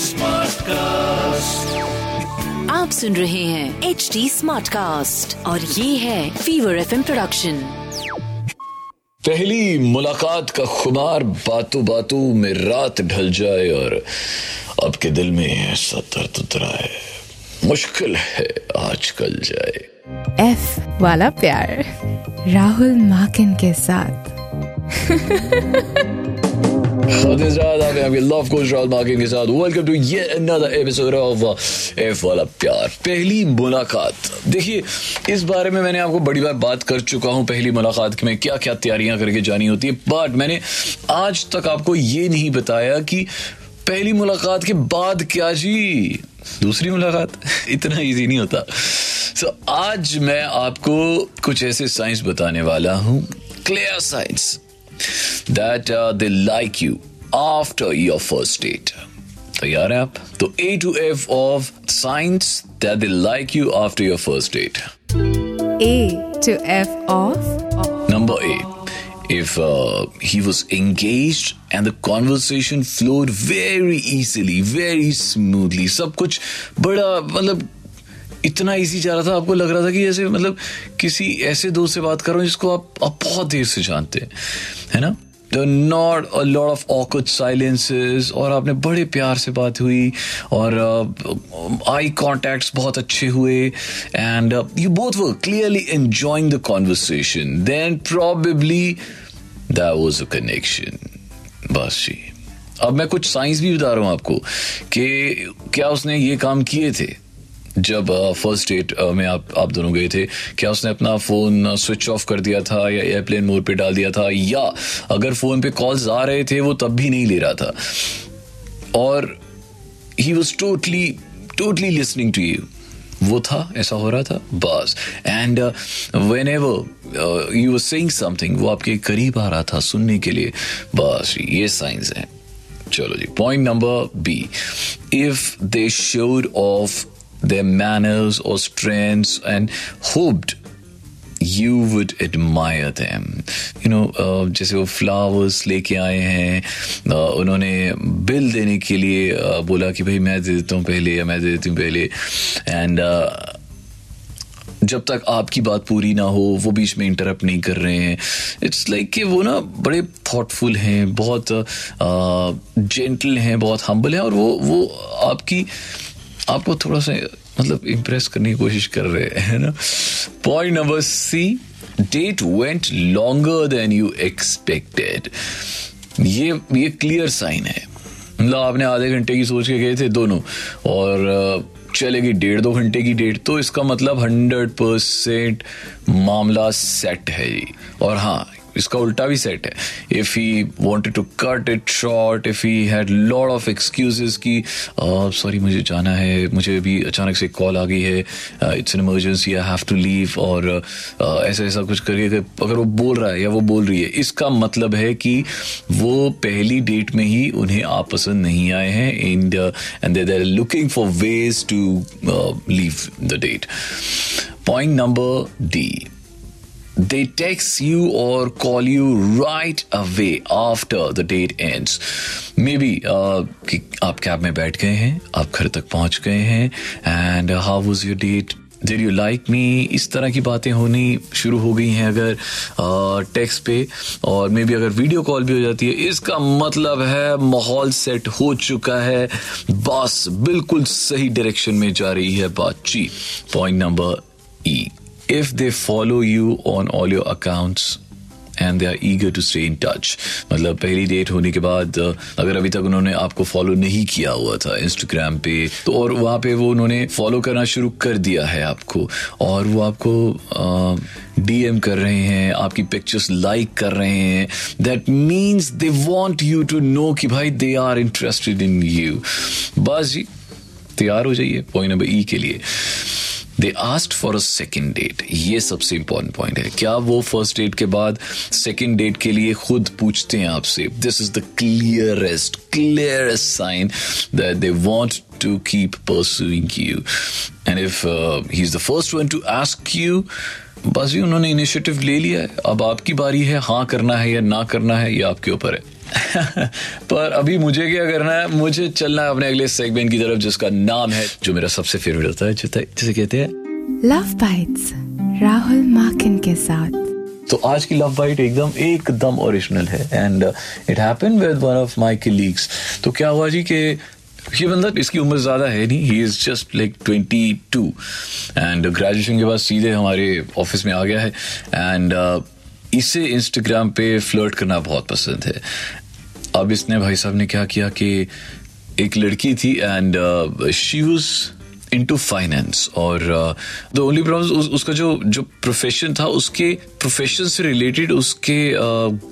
Smart cast आप सुन रहे हैं एच डी स्मार्ट कास्ट और ये है फीवर एफ़ प्रोडक्शन पहली मुलाकात का खुमार बातों बातों में रात ढल जाए और आपके दिल में ऐसा दर्द उतराए मुश्किल है आज कल जाए। एफ़ वाला प्यार। राहुल माकिन के साथ। के साथ वेलकम टू ये अनदर एपिसोड ऑफ़ एफ़ वाला प्यार पहली मुलाकात देखिए इस बारे में मैंने आपको बड़ी बार बात कर चुका हूँ पहली मुलाकात में क्या क्या तैयारियाँ करके जानी होती है बट मैंने आज तक आपको ये नहीं बताया कि पहली मुलाकात के बाद क्या जी दूसरी मुलाकात इतना इजी नहीं होता सो आज मैं आपको कुछ ऐसे साइंस बताने वाला हूँ clear science that they like you after your first date तैयार है आप? तो A to F of science that they like you after your first date A to F of number A If uh, he was engaged and the conversation flowed very easily, very smoothly, सब कुछ बड़ा मतलब इतना easy जा रहा था आपको लग रहा था कि जैसे मतलब किसी ऐसे दोस्त से बात करो जिसको आप, आप बहुत देर से जानते हैं है ना? Not a lot of awkward silences और आपने बड़े प्यार से बात हुई और आई uh, कॉन्टैक्ट्स बहुत अच्छे हुए and you both were clearly enjoying the conversation then probably that was a connection बस जी। अब मैं कुछ साइंस भी बता रहा हूँ आपको कि क्या उसने ये काम किए थे? जब फ़र्स्ट डेट में आप आप दोनों गए थे, क्या उसने अपना फ़ोन स्विच ऑफ़ कर दिया था या एयरप्लेन मोड पे डाल दिया था? या अगर फ़ोन पे कॉल्स आ रहे थे, वो तब भी नहीं ले रहा था? और he was totally totally listening to you वो था? ऐसा हो रहा था? बस। And whenever you saying something वो आपके करीब आ रहा था सुनने के लिए। बस, ये साइंस है। चलो जी point number B if they showed off their manners or strengths and hoped you would admire them. You know, uh, जैसे वो फ्लावर्स लेके आए हैं uh, उन्होंने बिल देने के लिए uh, बोला कि भाई मैं दे देता हूँ पहले या मैं दे देती हूँ पहले। एंड जब तक आपकी बात पूरी ना हो वो बीच में इंटरप्ट नहीं कर रहे हैं। इट्स लाइक like कि वो ना बड़े थॉटफुल हैं बहुत जेंटल हैं बहुत हम्बल हैं। और वो वो आपकी आपको थोड़ा सा मतलब इम्प्रेस करने की कोशिश कर रहे हैं ना? Point number C date went longer than you expected ये ये क्लियर साइन है। मतलब आपने आधे घंटे की सोच के गए थे दोनों, और चलेगी डेढ़ दो घंटे की डेट तो इसका मतलब हंड्रेड परसेंट मामला सेट है जी। और हाँ इसका उल्टा भी सेट है। If he wanted to cut it short if he had lot of excuses की सॉरी मुझे जाना है, मुझे अभी अचानक से कॉल आ गई है it's an emergency I have to leave और ऐसा ऐसा कुछ करिए अगर वो बोल रहा है या वो बोल रही है। इसका मतलब है कि वो पहली डेट में ही उन्हें आप पसंद नहीं आए हैं in the end they are looking for ways to leave the date point number D they text you or call you right away after the date ends. Maybe uh, कि आप कैब में बैठ गए हैं आप घर तक पहुँच गए हैं and how was your date did you like me इस तरह की बातें होनी शुरू हो गई हैं अगर टेक्स्ट पे और मे बी अगर वीडियो कॉल भी हो जाती है इसका मतलब है माहौल सेट हो चुका है। बस बिल्कुल सही डायरेक्शन में जा रही है बातचीत। Point number E if they follow you on all your accounts and they are eager to stay in touch मतलब पहली डेट होने के बाद अगर अभी तक उन्होंने आपको फॉलो नहीं किया हुआ था इंस्टाग्राम पे तो और वहाँ पे वो उन्होंने फॉलो करना शुरू कर दिया है आपको और वो आपको डीएम कर रहे हैं, आपकी पिक्चर्स लाइक कर रहे हैं that means they want you to know कि भाई they are interested in you बस जी तैयार हो जाइए पॉइंट नंबर ई के लिए। They asked for a second date ये सबसे इंपॉर्टेंट पॉइंट है। क्या वो फ़र्स्ट डेट के बाद सेकेंड डेट के लिए खुद पूछते हैं आपसे? This is the clearest clearest sign that they want to keep pursuing you. And if uh, he's the first one to ask you, बस भी उन्होंने इनिशिएटिव ले लिया है। अब आपकी बारी है हाँ करना है या ना करना है ये आपके ऊपर है। पर अभी मुझे क्या करना है? मुझे चलना है अपने अगले सेगमेंट की तरफ़ जिसका नाम है जो मेरा सबसे फेवरेट होता है जिसे कहते हैं लव बाइट्स राहुल माकिन के साथ। तो आज की लव बाइट एकदम एकदम ओरिजिनल है and it happen with one of my colleagues तो क्या हुआ जी कि ये बंदा इसकी उम्र ज़्यादा है नहीं he is just like twenty two and graduation के बाद सीधे हमारे ऑफ़िस में आ गया है एंड uh, इसे इंस्टाग्राम पे फ्लर्ट करना बहुत पसंद है। अब इसने भाई साहब ने क्या किया कि एक लड़की थी and she was into finance और द ओनली प्रॉब्लम उसका जो जो प्रोफेशन था उसके प्रोफेशन से रिलेटेड उसके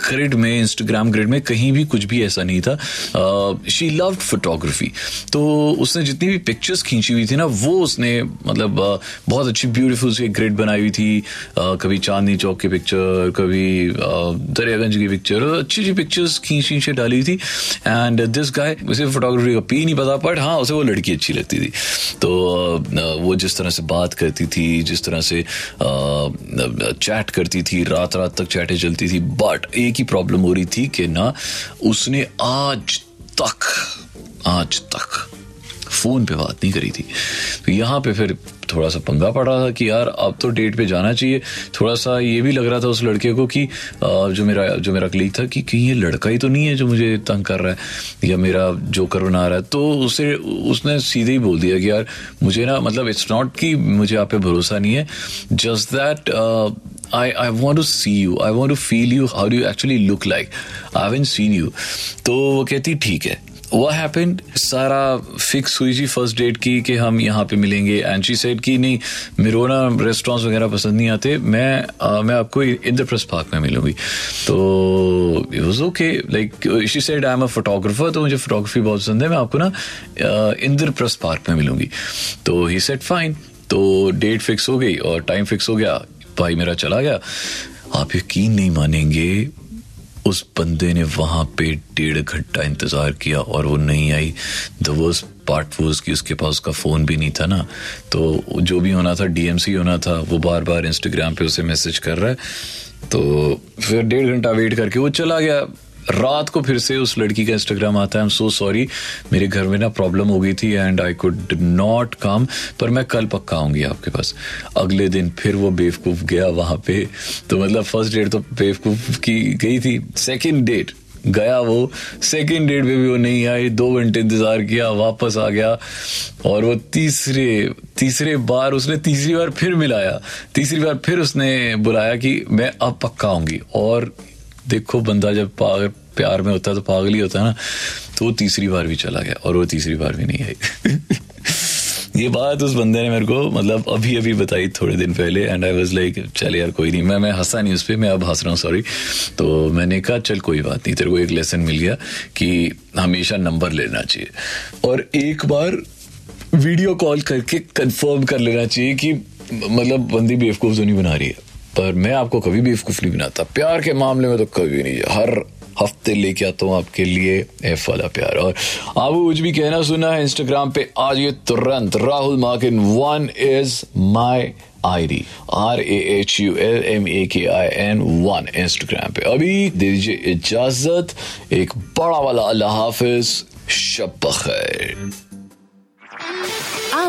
ग्रिड uh, में इंस्टाग्राम ग्रिड में कहीं भी कुछ भी ऐसा नहीं था शी लव फोटोग्राफी तो उसने जितनी भी पिक्चर्स खींची हुई थी ना वो उसने मतलब uh, बहुत अच्छी ब्यूटीफुल सी ग्रिड बनाई हुई थी uh, कभी चांदनी चौक की पिक्चर कभी दरियागंज की पिक्चर अच्छी अच्छी पिक्चर्स खींच खींच डाली थी एंड दिस गाय उसे फोटोग्राफी का पी नहीं पता बट हाँ उसे वो लड़की अच्छी लगती थी तो वो जिस तरह से बात करती थी, जिस तरह से चैट करती थी रात रात तक चैटें चलती थी बट एक ही प्रॉब्लम हो रही थी कि ना, उसने आज तक आज तक फ़ोन पे बात नहीं करी थी तो यहाँ पे फिर थोड़ा सा पंगा पड़ रहा था कि यार अब तो डेट पे जाना चाहिए थोड़ा सा ये भी लग रहा था उस लड़के को कि जो मेरा जो मेरा क्लीग था कि कहीं ये लड़का ही तो नहीं है जो मुझे तंग कर रहा है या मेरा जो करना आ रहा है तो उसे उसने सीधे ही बोल दिया कि यार मुझे ना मतलब इट्स नॉट कि मुझे आप पे भरोसा नहीं है just that I, I want to see you. I want to feel you. How do you actually look like? I haven't seen you. तो वो कहती ठीक है what happened? सारा फिक्स हुई जी फ़र्स्ट डेट की कि हम यहाँ पे मिलेंगे। एंड शी सेड कि नहीं मेरे को ना रेस्टोरेंट्स वगैरह पसंद नहीं आते। मैं आ, मैं आपको इंद्रप्रस्थ पार्क में मिलूँगी। तो it was okay like she said I am a photographer तो मुझे फोटोग्राफी बहुत पसंद है। मैं आपको ना इंद्रप्रस्थ पार्क में मिलूँगी. तो ही सेट फाइन तो डेट फिक्स हो गई और टाइम फिक्स हो गया। भाई मेरा चला गया। आप यकीन नहीं मानेंगे उस बंदे ने वहाँ पे डेढ़ घंटा इंतज़ार किया और वो नहीं आई। द वर्स्ट पार्ट वो उसकी उसके पास उसका फ़ोन भी नहीं था ना। तो जो भी होना था डीएमसी होना था, वो बार बार इंस्टाग्राम पे उसे मैसेज कर रहा है। तो फिर डेढ़ घंटा वेट करके वो चला गया। रात को फिर से उस लड़की का इंस्टाग्राम आता है आई एम सो सॉरी मेरे घर में ना प्रॉब्लम हो गई थी and I could not come पर मैं कल पक्का आऊँगी आपके पास। अगले दिन फिर वो बेवकूफ़ गया वहाँ पे तो मतलब फ़र्स्ट डेट तो बेवकूफ़ की गई थी सेकेंड डेट गया वो सेकेंड डेट पे भी वो नहीं आई, दो घंटे इंतज़ार किया, वापस आ गया, और वो तीसरे तीसरे बार उसने तीसरी बार फिर मिलाया, तीसरी बार फिर उसने बुलाया कि मैं अब पक्का आऊँगी, और देखो बंदा जब पागल प्यार में होता है तो पागल ही होता है ना तो वो तीसरी बार भी चला गया, और वो तीसरी बार भी नहीं आई। ये बात उस बंदे ने मेरे को मतलब अभी अभी बताई थोड़े दिन पहले एंड आई वाज लाइक चल यार, कोई नहीं, मैं मैं हंसा नहीं उस पर मैं अब हंस रहा हूँ सॉरी तो मैंने कहा, चल कोई बात नहीं, तेरे को एक लेसन मिल गया कि हमेशा नंबर लेना चाहिए। और एक बार वीडियो कॉल करके कंफर्म कर लेना चाहिए कि मतलब बंदी बेवकूफ़ तो नहीं बना रही है। पर मैं आपको कभी भी नहीं बनाता। प्यार के मामले में तो कभी नहीं। हर हफ़्ते लेके आता हूँ आपके लिए एफ़ वाला प्यार। और आप कुछ भी कहना सुना है इंस्टाग्राम पे, आज ये तुरंत Rahul मार्किन one is my I D R A H U L M A K I N one Instagram पे। अभी दे दीजिए इजाज़त। एक बड़ा वाला अल्लाह हाफिज शब आप